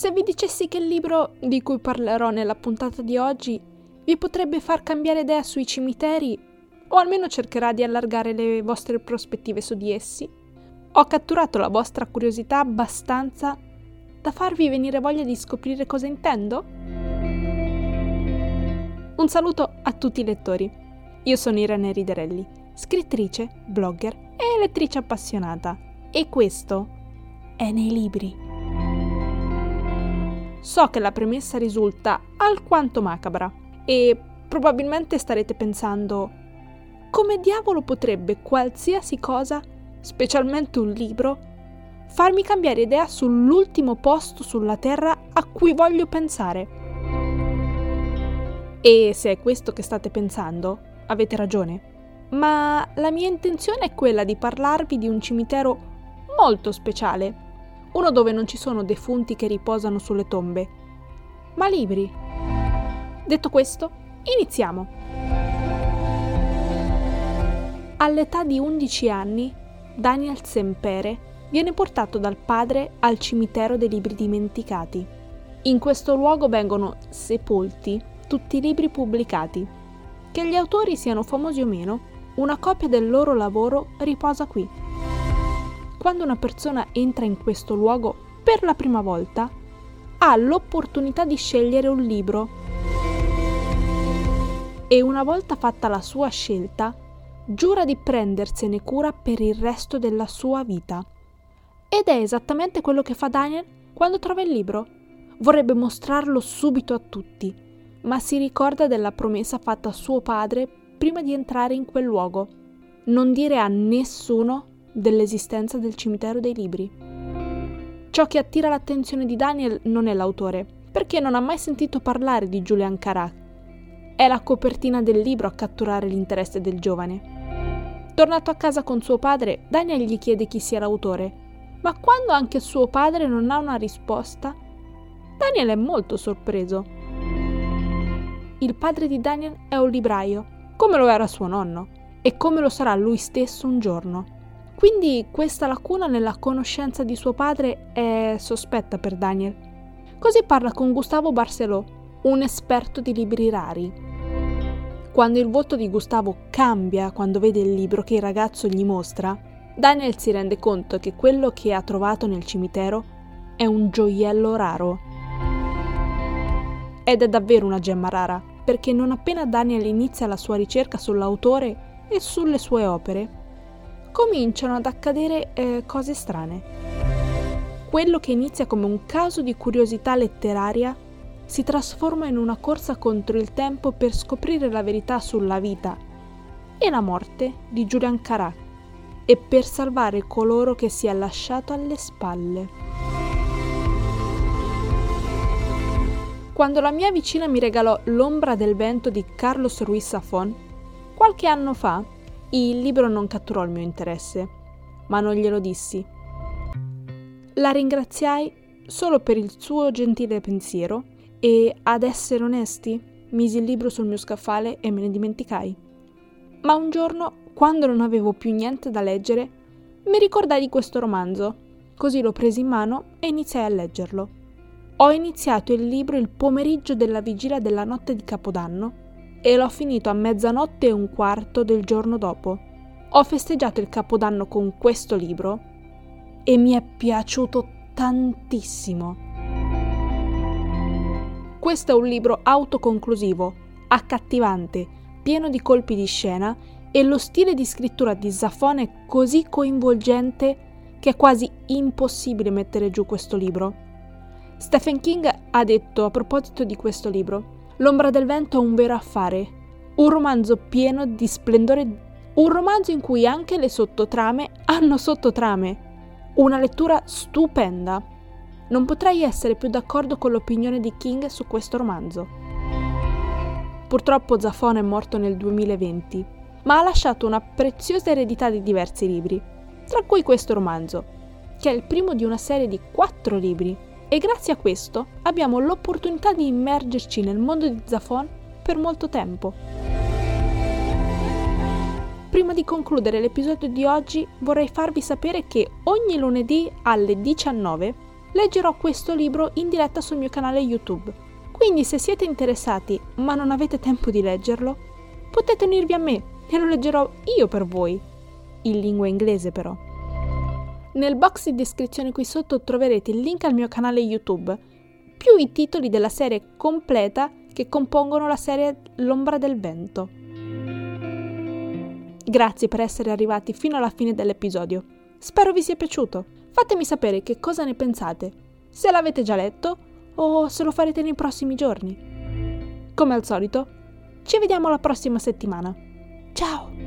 se vi dicessi che il libro di cui parlerò nella puntata di oggi vi potrebbe far cambiare idea sui cimiteri, o almeno cercherà di allargare le vostre prospettive su di essi, ho catturato la vostra curiosità abbastanza da farvi venire voglia di scoprire cosa intendo? Un saluto a tutti i lettori. Io sono Irene Riderelli, scrittrice, blogger e lettrice appassionata. E questo è nei libri. So che la premessa risulta alquanto macabra e probabilmente starete pensando come diavolo potrebbe qualsiasi cosa, specialmente un libro, farmi cambiare idea sull'ultimo posto sulla Terra a cui voglio pensare? E se è questo che state pensando, avete ragione. Ma la mia intenzione è quella di parlarvi di un cimitero molto speciale, uno dove non ci sono defunti che riposano sulle tombe, ma libri. Detto questo, iniziamo. All'età di 11 anni, Daniel Sempere viene portato dal padre al cimitero dei libri dimenticati. In questo luogo vengono sepolti tutti i libri pubblicati. Che gli autori siano famosi o meno, una copia del loro lavoro riposa qui. Quando una persona entra in questo luogo per la prima volta, ha l'opportunità di scegliere un libro. E una volta fatta la sua scelta, giura di prendersene cura per il resto della sua vita. Ed è esattamente quello che fa Daniel quando trova il libro. Vorrebbe mostrarlo subito a tutti, ma si ricorda della promessa fatta a suo padre prima di entrare in quel luogo. Non dire a nessuno dell'esistenza del cimitero dei libri. Ciò che attira l'attenzione di Daniel non è l'autore, perché non ha mai sentito parlare di Julian Carac, è la copertina del libro a catturare l'interesse del giovane. Tornato a casa con suo padre, Daniel gli chiede chi sia l'autore, ma quando anche suo padre non ha una risposta, Daniel è molto sorpreso. Il padre di Daniel è un libraio, come lo era suo nonno, e come lo sarà lui stesso un giorno. Quindi questa lacuna nella conoscenza di suo padre è sospetta per Daniel. Così parla con Gustavo Barceló, un esperto di libri rari. Quando il volto di Gustavo cambia quando vede il libro che il ragazzo gli mostra, Daniel si rende conto che quello che ha trovato nel cimitero è un gioiello raro. Ed è davvero una gemma rara, perché non appena Daniel inizia la sua ricerca sull'autore e sulle sue opere, cominciano ad accadere eh, cose strane. Quello che inizia come un caso di curiosità letteraria si trasforma in una corsa contro il tempo per scoprire la verità sulla vita e la morte di Julian Carac e per salvare coloro che si è lasciato alle spalle. Quando la mia vicina mi regalò L'ombra del vento di Carlos Ruiz Zafón, qualche anno fa, il libro non catturò il mio interesse, ma non glielo dissi. La ringraziai solo per il suo gentile pensiero e, ad essere onesti, misi il libro sul mio scaffale e me ne dimenticai. Ma un giorno, quando non avevo più niente da leggere, mi ricordai di questo romanzo, così lo presi in mano e iniziai a leggerlo. Ho iniziato il libro il pomeriggio della vigilia della notte di Capodanno e l'ho finito a mezzanotte e un quarto del giorno dopo. Ho festeggiato il Capodanno con questo libro e mi è piaciuto tantissimo. Questo è un libro autoconclusivo, accattivante, pieno di colpi di scena e lo stile di scrittura di Zafon è così coinvolgente che è quasi impossibile mettere giù questo libro. Stephen King ha detto a proposito di questo libro, L'ombra del vento è un vero affare, un romanzo pieno di splendore, un romanzo in cui anche le sottotrame hanno sottotrame, una lettura stupenda. Non potrei essere più d'accordo con l'opinione di King su questo romanzo. Purtroppo Zafon è morto nel 2020, ma ha lasciato una preziosa eredità di diversi libri, tra cui questo romanzo, che è il primo di una serie di quattro libri, e grazie a questo abbiamo l'opportunità di immergerci nel mondo di Zafon per molto tempo. Prima di concludere l'episodio di oggi vorrei farvi sapere che ogni lunedì alle 19 leggerò questo libro in diretta sul mio canale YouTube. Quindi se siete interessati ma non avete tempo di leggerlo, potete unirvi a me e lo leggerò io per voi, in lingua inglese però. Nel box di descrizione qui sotto troverete il link al mio canale YouTube, più i titoli della serie completa che compongono la serie L'ombra del vento. Grazie per essere arrivati fino alla fine dell'episodio. Spero vi sia piaciuto. Fatemi sapere che cosa ne pensate, se l'avete già letto o se lo farete nei prossimi giorni. Come al solito, ci vediamo la prossima settimana. Ciao!